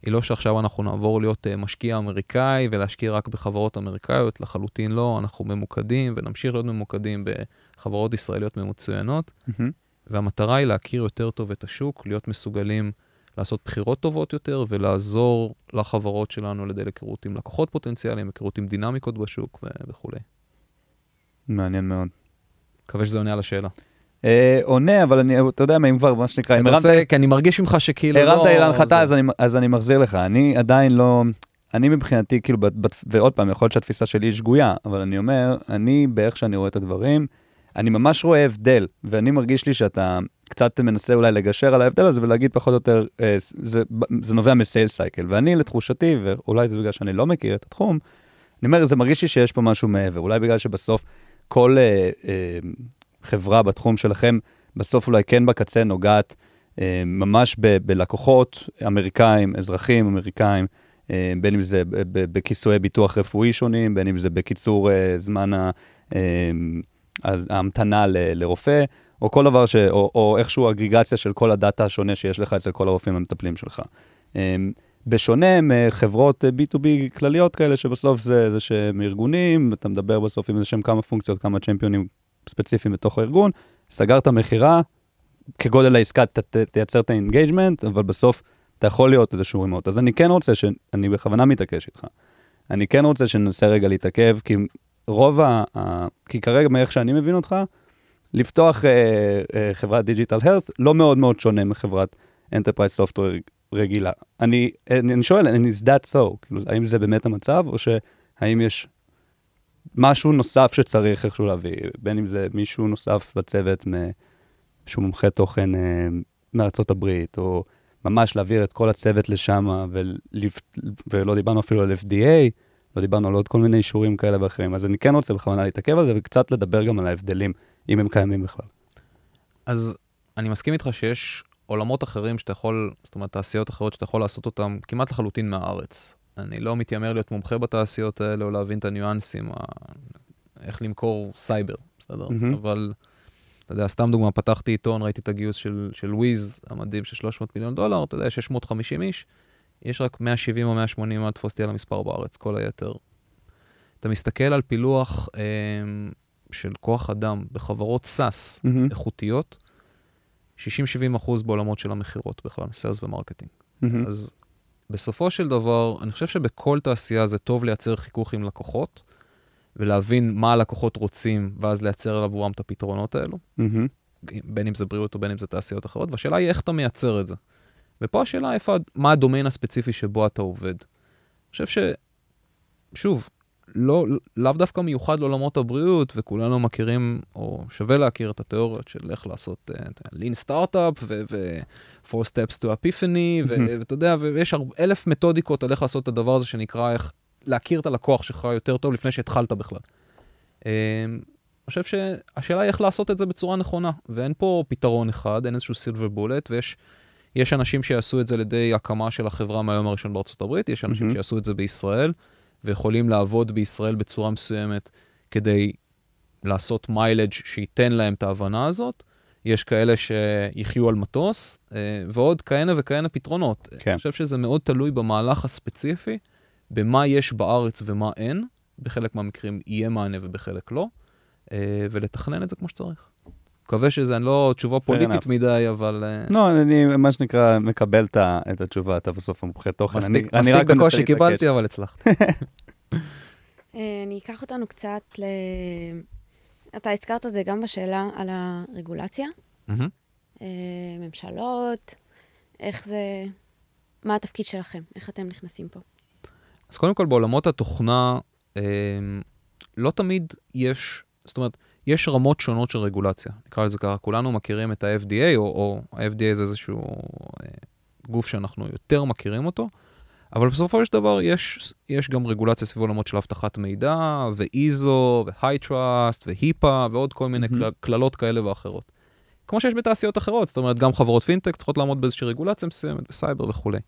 היא לא שעכשיו אנחנו נעבור להיות אה, משקיע אמריקאי ולהשקיע רק בחברות אמריקאיות, לחלוטין לא. אנחנו ממוקדים ונמשיך להיות ממוקדים בחברות ישראליות מצוינות, מהמם. והמטרה היא להכיר יותר טוב את השוק, להיות מסוגלים לעשות בחירות טובות יותר ולעזור לחברות שלנו על ידי היכרות עם לקוחות פוטנציאליים, היכרות עם דינמיקות בשוק ו- וכולי. מעניין מאוד. מקווה שזה עונה על השאלה. אה, עונה, אבל אני, אתה יודע מה, אם כבר, מה שנקרא, אם הרמת כי אני מרגיש ממך שכאילו לא... הרמת לי להנחתה, אז אז אני מחזיר לך. אני עדיין לא... אני מבחינתי, כאילו, בת, בת, ועוד פעם, יכול להיות שהתפיסה שלי היא שגויה, אבל אני אומר, אני, באיך שאני רואה את הדברים, אני ממש רואה הבדל, ואני מרגיש לי שאתה קצת מנסה אולי לגשר על ההבדל הזה ולהגיד פחות או יותר, אה, זה, זה נובע מסייל סייקל. ואני, לתחושתי, ואולי זה בגלל שאני לא מכיר את התחום, אני אומר, זה מרגיש לי שיש פה משהו מעבר. אולי בגלל שבסוף כל אה, אה, חברה בתחום שלכם, בסוף אולי כן בקצה נוגעת אה, ממש ב- בלקוחות אמריקאים, אזרחים אמריקאים, אה, בין אם זה בכיסויי ביטוח רפואי שונים, בין אם זה בקיצור אה, זמן אה, ההמתנה ל- לרופא, או כל דבר ש... או, או איכשהו אגריגציה של כל הדאטה השונה שיש לך אצל כל הרופאים המטפלים שלך. אמ, בשונה מחברות אה, B2B כלליות כאלה, שבסוף זה, זה שהם ארגונים, אתה מדבר בסוף עם איזה שהם כמה פונקציות, כמה champion ים ספציפיים בתוך הארגון, סגרת מכירה, כגודל העסקה ת, ת, תייצר את ה engagement, אבל בסוף אתה יכול להיות איזשהו remote. אז אני כן רוצה, ש... אני בכוונה מתעקש איתך, אני כן רוצה שננסה רגע להתעכב, כי רוב ה... כי כרגע, מאיך שאני מבין אותך, לפתוח אה, אה, חברת digital health לא מאוד מאוד שונה מחברת enterprise software רגילה. אני, אני, אני שואל, is that so? כאילו, האם זה באמת המצב, או שהאם יש משהו נוסף שצריך איכשהו להביא, בין אם זה מישהו נוסף בצוות, מ- שהוא מומחה תוכן אה, מארצות הברית, או ממש להעביר את כל הצוות לשם. ולא דיברנו אפילו על FDA, לא דיברנו על עוד כל מיני אישורים כאלה ואחרים. אז אני כן רוצה בכוונה להתעכב על זה, וקצת לדבר גם על ההבדלים, אם הם קיימים בכלל. אז אני מסכים איתך שיש עולמות אחרים שאתה יכול, זאת אומרת, תעשיות אחרות שאתה יכול לעשות אותן כמעט לחלוטין מהארץ. אני לא מתיימר להיות מומחה בתעשיות האלה או להבין את הניואנסים, ה... איך למכור סייבר, בסדר? מהמם. אבל, אתה יודע, סתם דוגמה, פתחתי עיתון, ראיתי את הגיוס של, של וויז המדהים של 300 מיליון דולר, אתה יודע, 650 איש, יש רק 170 או 180, אל תתפוס אותי על המספר בארץ, כל היתר. אתה מסתכל על פילוח אה, של כוח אדם בחברות SaaS מהמם. איכותיות, 60-70 אחוז בעולמות של המכירות בכלל, sales ו marketing. מהמם. אז בסופו של דבר, אני חושב שבכל תעשייה זה טוב לייצר חיכוך עם לקוחות, ולהבין מה הלקוחות רוצים, ואז לייצר עבורם את הפתרונות האלו, מהמם. בין אם זה בריאות או בין אם זה תעשיות אחרות, והשאלה היא איך אתה מייצר את זה. ופה השאלה איפה, מה הדומיין הספציפי שבו אתה עובד. אני חושב ש... שוב, לא, לאו דווקא מיוחד לעולמות הבריאות, וכולנו מכירים, או שווה להכיר את התיאוריות של איך לעשות uh, lean startup ו-four steps to epiphany, ואתה יודע, ויש אלף מתודיקות על איך לעשות את הדבר הזה שנקרא איך להכיר את הלקוח שלך יותר טוב לפני שהתחלת בכלל. אה, אני חושב שהשאלה היא איך לעשות את זה בצורה נכונה, ואין פה פתרון אחד, אין איזשהו סילבר בולט, ויש יש אנשים שיעשו את זה על ידי הקמה של החברה מהיום הראשון בארצות הברית, יש אנשים מהמם. שיעשו את זה בישראל, ויכולים לעבוד בישראל בצורה מסוימת כדי לעשות מיילג' שייתן להם את ההבנה הזאת. יש כאלה שיחיו על מטוס, אה, ועוד כהנה וכהנה פתרונות. כן. אני חושב שזה מאוד תלוי במהלך הספציפי, במה יש בארץ ומה אין. בחלק מהמקרים יהיה מענה ובחלק לא, אה, ולתכנן את זה כמו שצריך. מקווה שזה לא תשובה פוליטית. מדי, אבל אה, לא, אני מה שנקרא מקבל את התשובה, אתה בסוף המומחה תוכן. מספיק בקושי. קיבלתי, אבל הצלחתי. אה, אני אקח אותנו קצת ל... אתה הזכרת את זה גם בשאלה על הרגולציה. אה, ממשלות, איך זה... מה התפקיד שלכם? איך אתם נכנסים פה? אז קודם כל, בעולמות התוכנה, לא תמיד יש, זאת אומרת, יש רמות שונות של רגולציה, נקרא לזה ככה. כולנו מכירים את ה-FDA, או, או ה-FDA זה איזשהו אה, גוף שאנחנו יותר מכירים אותו, אבל בסופו של דבר יש, יש גם רגולציה סביב עולמות של אבטחת מידע, ו-ISO, ו-High Trust, ו-HIPAA, ועוד כל מיני קללות כאלה ואחרות. כמו שיש בתעשיות אחרות, זאת אומרת, גם חברות פינטק צריכות לעמוד באיזושהי רגולציה מסוימת, בסייבר וכולי.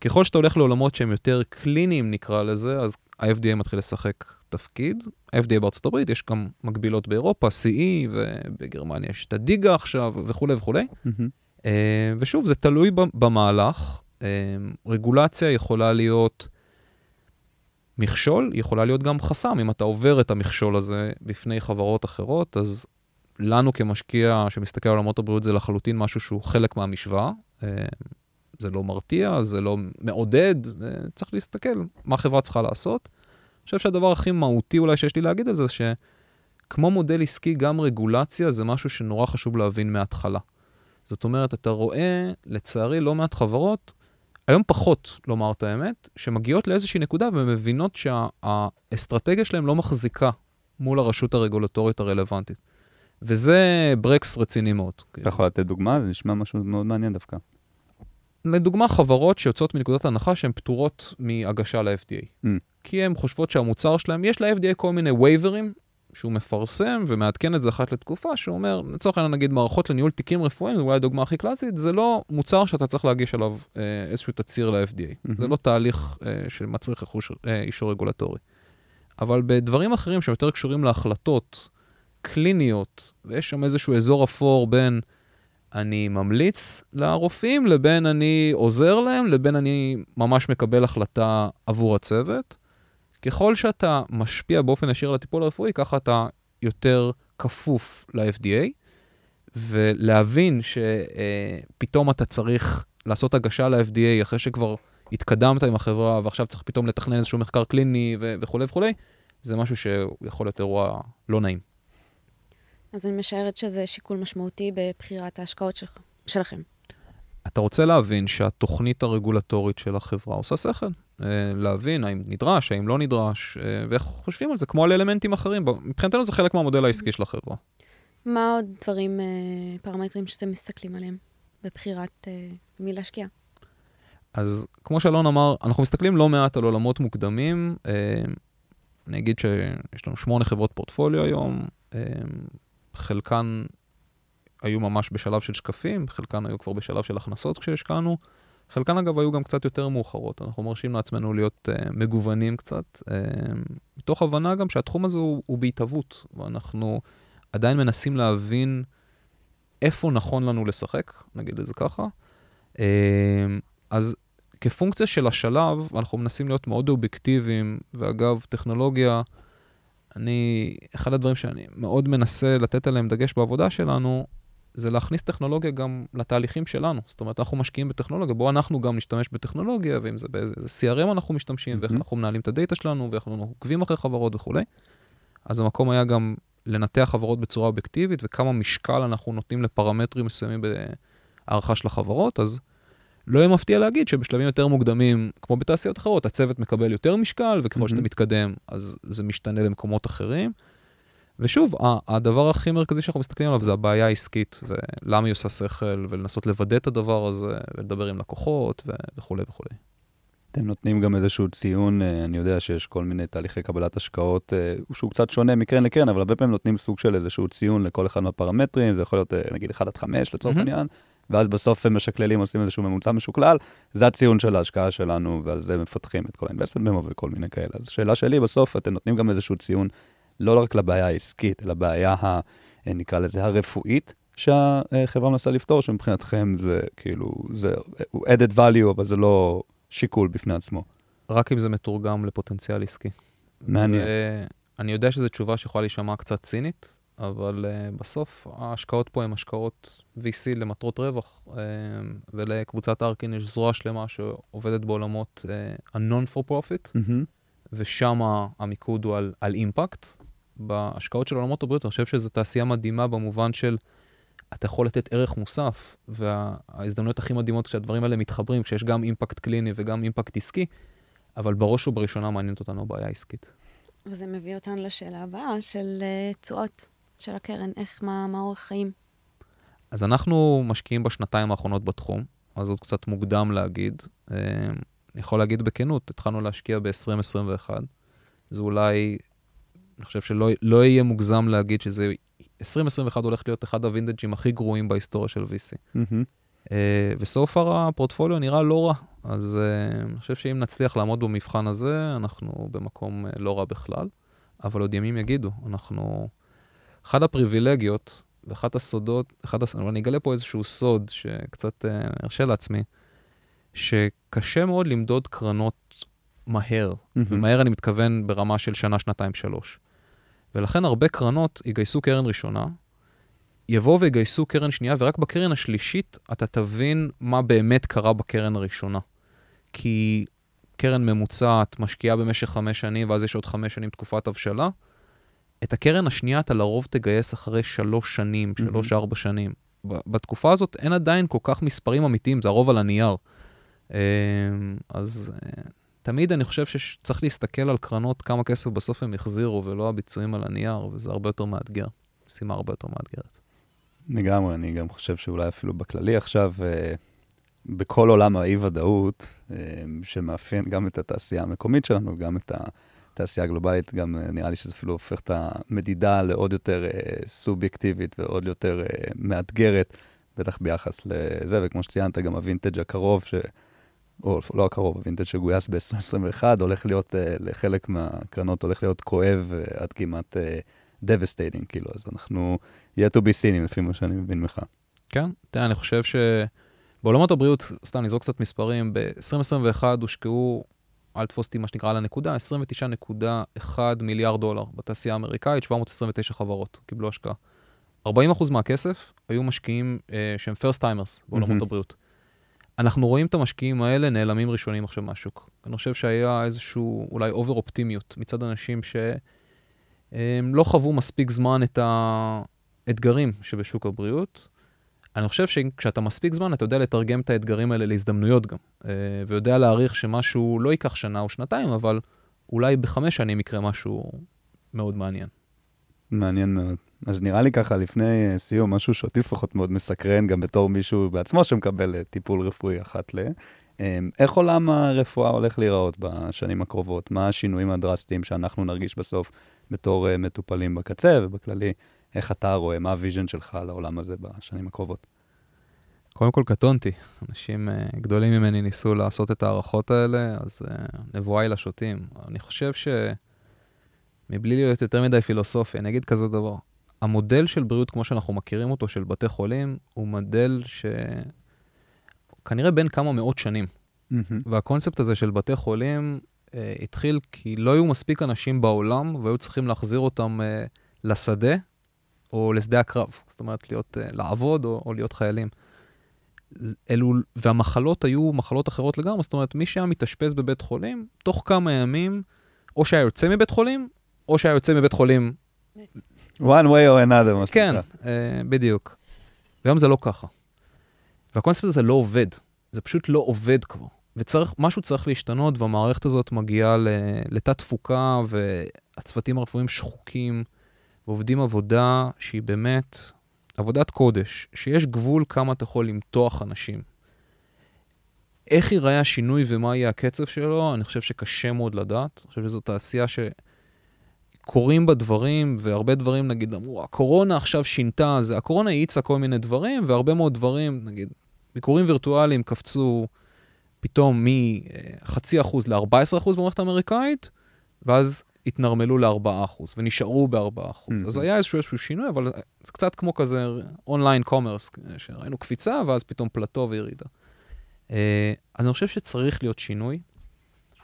ככל שאתה הולך לעולמות שהם יותר קליניים נקרא לזה, אז ה-FDA מתחיל לשחק תפקיד. ה-FDA בארצות הברית, יש גם מקבילות באירופה, CE, ובגרמניה יש את הדיגה עכשיו, וכולי וכולי. אה, ושוב, זה תלוי במהלך. אה, רגולציה יכולה להיות מכשול, יכולה להיות גם חסם. אם אתה עובר את המכשול הזה בפני חברות אחרות, אז לנו כמשקיע שמסתכל על עולמות הבריאות זה לחלוטין משהו שהוא חלק מהמשוואה. זה לא מרתיע, זה לא מעודד, אה, צריך להסתכל מה החברה צריכה לעשות. אני חושב שהדבר הכי מהותי אולי שיש לי להגיד על זה, שכמו מודל עסקי, גם רגולציה זה משהו שנורא חשוב להבין מההתחלה. זאת אומרת, אתה רואה, לצערי, לא מעט חברות, היום פחות, לומר את האמת, שמגיעות לאיזושהי נקודה ומבינות שהאסטרטגיה שלהם לא מחזיקה מול הרשות הרגולטורית הרלוונטית. וזה ברקס רציני מאוד. אתה יכול לתת דוגמה? זה נשמע משהו מאוד מעניין דווקא. לדוגמה, חברות שיוצאות מנקודת הנחה שהן פטורות מהגשה ל-FDA. Mm. כי הן חושבות שהמוצר שלהם, יש ל-FDA כל מיני וייברים שהוא מפרסם ומעדכן את זה אחת לתקופה, שהוא אומר, לצורך העניין נגיד מערכות לניהול תיקים רפואיים, זו אולי הדוגמה הכי קלאסית, זה לא מוצר שאתה צריך להגיש עליו אה, איזשהו תצהיר ל-FDA. מהמם. זה לא תהליך אה, שמצריך איחוש, אה, אישור רגולטורי. אבל בדברים אחרים שהם יותר קשורים להחלטות קליניות, ויש שם איזשהו אזור אפור בין אני ממליץ לרופאים, לבין אני עוזר להם, לבין אני ממש מקבל החלטה עבור הצוות. ככל שאתה משפיע באופן ישיר על הטיפול הרפואי, ככה אתה יותר כפוף ל-FDA, ולהבין שפתאום אתה צריך לעשות הגשה ל-FDA אחרי שכבר התקדמת עם החברה, ועכשיו צריך פתאום לתכנן איזשהו מחקר קליני וכולי וכולי, זה משהו שיכול להיות אירוע לא נעים. אז אני משערת שזה שיקול משמעותי בבחירת ההשקעות שלך, שלכם. אתה רוצה להבין שהתוכנית הרגולטורית של החברה עושה שכל. אה, להבין האם נדרש, האם לא נדרש, אה, ואיך חושבים על זה, כמו על אלמנטים אחרים. מבחינתנו זה חלק מהמודל העסקי של החברה. מה עוד דברים, אה, פרמטרים שאתם מסתכלים עליהם בבחירת מי להשקיע? אז כמו שאלון אמר, אנחנו מסתכלים לא מעט על עולמות מוקדמים. אני אגיד שיש לנו שמונה חברות פורטפוליו היום, חלקן היו ממש בשלב של שקפים, חלקן היו כבר בשלב של הכנסות כשהשקענו, חלקן אגב היו גם קצת יותר מאוחרות. אנחנו מרשים לעצמנו להיות אה, מגוונים קצת, אה, מתוך הבנה גם שהתחום הזה הוא, הוא בהתהוות, ואנחנו עדיין מנסים להבין איפה נכון לנו לשחק, נגיד את זה ככה. אה, אז כפונקציה של השלב, אנחנו מנסים להיות מאוד אובייקטיביים, ואגב, טכנולוגיה, אני, אחד הדברים שאני מאוד מנסה לתת עליהם דגש בעבודה שלנו, זה להכניס טכנולוגיה גם לתהליכים שלנו. זאת אומרת, אנחנו משקיעים בטכנולוגיה, בואו אנחנו גם נשתמש בטכנולוגיה, ואם זה באיזה CRM אנחנו משתמשים, ואיך מהמם. אנחנו מנהלים את הדאטה שלנו, ואיך אנחנו עוקבים אחרי חברות וכולי. אז המקום היה גם לנתח חברות בצורה אובייקטיבית, וכמה משקל אנחנו נותנים לפרמטרים מסוימים בהערכה של החברות, אז לא יהיה מפתיע להגיד שבשלבים יותר מוקדמים, כמו בתעשיות אחרות, הצוות מקבל יותר משקל, וככל מהמם. שאתה מתקדם, אז זה משתנה למקומות אחרים. ושוב, הדבר הכי מרכזי שאנחנו מסתכלים עליו זה הבעיה העסקית, ולמה היא עושה שכל, ולנסות לוודא את הדבר הזה, ולדבר עם לקוחות, וכולי וכולי. אתם נותנים גם איזשהו ציון, אה, אני יודע שיש כל מיני תהליכי קבלת השקעות אה, שהוא קצת שונה מקרן לקרן, אבל הרבה פעמים נותנים סוג של איזשהו ציון לכל אחד מהפרמטרים, זה יכול להיות אה, נגיד 1 עד 5 לצורך. העניין, ואז בסוף הם משקללים, עושים איזשהו ממוצע משוקלל, זה הציון של ההשקעה שלנו, ועל זה מפתחים את כל ה-investment memo וכל מיני כאלה. אז השאלה שלי בסוף, אתם נותנים גם איזשהו ציון, לא רק לבעיה העסקית, אלא בעיה, ה, אה, נקרא לזה, הרפואית. שהחברה מנסה לפתור, שמבחינתכם זה כאילו, זה added value, אבל זה לא שיקול בפני עצמו. רק אם זה מתורגם לפוטנציאל עסקי. מעניין. אני יודע שזו תשובה שיכולה להישמע קצת צינית, אבל uh, בסוף ההשקעות פה הן השקעות VC למטרות רווח, uh, ולקבוצת ארקין יש זרוע שלמה שעובדת בעולמות uh, ה-non for profit, מהמם. ושם המיקוד הוא על, על אימפקט. בהשקעות של עולמות הבריאות, אני חושב שזו תעשייה מדהימה במובן של אתה יכול לתת ערך מוסף, וההזדמנויות הכי מדהימות כשהדברים האלה מתחברים, כשיש גם אימפקט קליני וגם אימפקט עסקי, אבל בראש ובראשונה מעניינת אותנו הבעיה העסקית. וזה מביא אותנו לשאלה הבאה של אה, תשואות של הקרן, איך, מה, מה אורך חיים. אז אנחנו משקיעים בשנתיים האחרונות בתחום, אז עוד קצת מוקדם להגיד. אה, אני יכול להגיד בכנות, התחלנו להשקיע ב-2021. זה אולי, אני חושב שלא לא יהיה מוגזם להגיד שזה, 2021 הולך להיות אחד הווינדג'ים הכי גרועים בהיסטוריה של VC. אה, וסו פאר הפורטפוליו נראה לא רע, אז אה, אני חושב שאם נצליח לעמוד במבחן הזה, אנחנו במקום לא רע בכלל, אבל עוד ימים יגידו, אנחנו... אחת הפריבילגיות ואחת הסודות, אחד הס... אני אגלה פה איזשהו סוד שקצת אה, ארשה לעצמי, שקשה מאוד למדוד קרנות מהר, מהמם. ומהר אני מתכוון ברמה של שנה, שנתיים, שלוש. ולכן הרבה קרנות יגייסו קרן ראשונה, יבואו ויגייסו קרן שנייה, ורק בקרן השלישית אתה תבין מה באמת קרה בקרן הראשונה. כי קרן ממוצעת משקיעה במשך חמש שנים, ואז יש עוד חמש שנים תקופת הבשלה. את הקרן השנייה אתה לרוב תגייס אחרי שלוש שנים. שלוש-ארבע שנים. בתקופה הזאת אין עדיין כל כך מספרים אמיתיים, זה הרוב על הנייר. אה, אז אה, תמיד אני חושב שצריך להסתכל על קרנות, כמה כסף בסוף הם החזירו, ולא הביצועים על הנייר, וזה הרבה יותר מאתגר. משימה הרבה יותר מאתגרת. לגמרי, אני גם חושב שאולי אפילו בכללי עכשיו, אה, בכל עולם האי-ודאות, אה, שמאפיין גם את התעשייה המקומית שלנו, גם את התעשייה הגלובלית, גם אה, נראה לי שזה אפילו הופך את המדידה לעוד יותר אה, סובייקטיבית ועוד יותר אה, מאתגרת, בטח ביחס לזה, וכמו שציינת, גם הווינטג' הקרוב, ש... או לא הקרוב, הווינטג' שגויס ב-2021, הולך להיות, אה, לחלק מהקרנות הולך להיות כואב אה, עד כמעט אה, devastating, כאילו, אז אנחנו yet to be seen, לפי מה שאני מבין ממך. כן, תראה, אני חושב שבעולמות הבריאות, סתם נזרוק קצת מספרים, ב-2021 הושקעו, אל תפוס אותי מה שנקרא על הנקודה, 29.1 מיליארד דולר בתעשייה האמריקאית, 729 חברות קיבלו השקעה. 40% מהכסף היו משקיעים אה, שהם first timers בעולמות מהמם. הבריאות. אנחנו רואים את המשקיעים האלה נעלמים ראשונים עכשיו מהשוק. אני חושב שהיה איזשהו אולי אובר אופטימיות מצד אנשים שהם לא חוו מספיק זמן את האתגרים שבשוק הבריאות. אני חושב שכשאתה מספיק זמן, אתה יודע לתרגם את האתגרים האלה להזדמנויות גם, אה, ויודע להעריך שמשהו לא ייקח שנה או שנתיים, אבל אולי בחמש שנים יקרה משהו מאוד מעניין. מעניין מאוד. אז נראה לי ככה, לפני אה, סיום, משהו שאותי לפחות מאוד מסקרן, גם בתור מישהו בעצמו שמקבל אה, טיפול רפואי אחת ל... איך עולם הרפואה הולך להיראות בשנים הקרובות? מה השינויים הדרסטיים שאנחנו נרגיש בסוף בתור מטופלים בקצה, ובכללי, איך אתה רואה, מה ה vision שלך לעולם הזה בשנים הקרובות? קודם כל קטונתי, אנשים uh, גדולים ממני ניסו לעשות את ההערכות האלה, אז uh, נבואה היא לשוטים. אני חושב ש... מבלי להיות יותר מדי פילוסופי, אני אגיד כזה דבר. המודל של בריאות כמו שאנחנו מכירים אותו, של בתי חולים, הוא מודל שכנראה בין כמה מאות שנים. והקונספט הזה של בתי חולים אה, התחיל כי לא היו מספיק אנשים בעולם והיו צריכים להחזיר אותם אה, לשדה או לשדה הקרב. זאת אומרת, להיות, אה, לעבוד או, או להיות חיילים. אלו, והמחלות היו מחלות אחרות לגמרי, זאת אומרת, מי שהיה מתאשפז בבית חולים, תוך כמה ימים, או שהיה יוצא מבית חולים, או שהיה יוצא מבית חולים one way or another, מה כן, שנקרא. אה, בדיוק. והיום זה לא ככה. והקונספט הזה לא עובד. זה פשוט לא עובד כבר. וצריך, משהו צריך להשתנות, והמערכת הזאת מגיעה ל- לתת תפוקה, והצוותים הרפואיים שחוקים, ועובדים עבודה שהיא באמת עבודת קודש, שיש גבול כמה אתה יכול למתוח אנשים. איך ייראה השינוי ומה יהיה הקצב שלו, אני חושב שקשה מאוד לדעת. אני חושב שזו תעשייה ש... קורים בה דברים, והרבה דברים, נגיד, אמרו, הקורונה עכשיו שינתה, זה, הקורונה האיצה כל מיני דברים, והרבה מאוד דברים, נגיד, ביקורים וירטואליים קפצו פתאום מחצי אחוז ל-14 אחוז במערכת האמריקאית, ואז התנרמלו ל-4 אחוז, ונשארו ב-4 אחוז. Mhm. אז היה איזשהו, איזשהו שינוי, אבל זה קצת כמו כזה אונליין קומרס, שראינו קפיצה, ואז פתאום פלטו וירידה. אה, אז אני חושב שצריך להיות שינוי.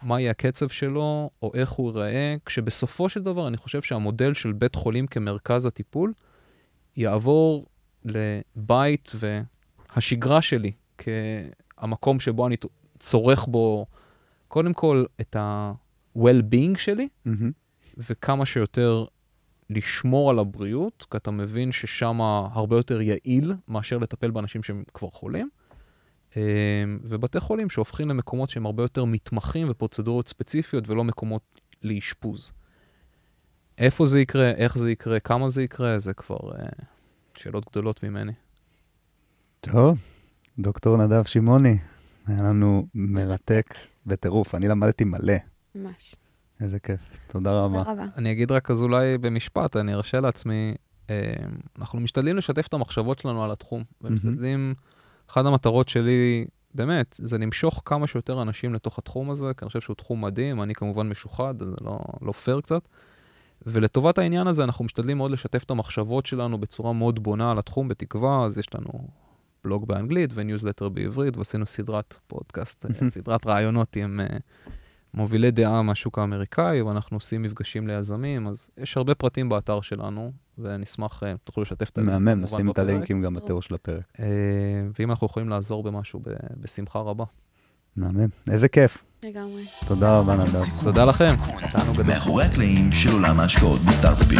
מה יהיה הקצב שלו, או איך הוא ייראה, כשבסופו של דבר אני חושב שהמודל של בית חולים כמרכז הטיפול יעבור לבית והשגרה שלי כהמקום שבו אני צורך בו, קודם כל את ה-well-being שלי, מהמם. וכמה שיותר לשמור על הבריאות, כי אתה מבין ששם הרבה יותר יעיל מאשר לטפל באנשים שהם כבר חולים. אה, ובתי חולים שהופכים למקומות שהם הרבה יותר מתמחים ופרוצדורות ספציפיות ולא מקומות לאשפוז. איפה זה יקרה, איך זה יקרה, כמה זה יקרה, זה כבר אה, שאלות גדולות ממני. טוב, דוקטור נדב שמעוני, היה לנו מרתק בטירוף, אני למדתי מלא, ממש. איזה כיף, תודה רבה. תודה רבה. אני אגיד רק אז אולי במשפט, אני ארשה לעצמי, אה, אנחנו משתדלים לשתף את המחשבות שלנו על התחום, ומשתדלים, אחת המטרות שלי, באמת, זה למשוך כמה שיותר אנשים לתוך התחום הזה, כי אני חושב שהוא תחום מדהים, אני כמובן משוחד, אז זה לא, לא פייר קצת. ולטובת העניין הזה, אנחנו משתדלים מאוד לשתף את המחשבות שלנו בצורה מאוד בונה על התחום, בתקווה, אז יש לנו בלוג באנגלית וניוזלטר בעברית, ועשינו סדרת פודקאסט, סדרת ראיונות עם אה, מובילי דעה מהשוק האמריקאי, ואנחנו עושים מפגשים ליזמים, אז יש הרבה פרטים באתר שלנו, ונשמח, אה, תוכלו לשתף את הלינק. מהמם, נשים את. הלינקים גם בתיאור של הפרק. אה, ואם אנחנו יכולים לעזור במשהו, ב- בשמחה רבה. מהמם, איזה כיף. לגמרי. תודה רבה, נדב. תודה לכם. מאחורי הקלעים של עולם ההשקעות בסטארט-אפים.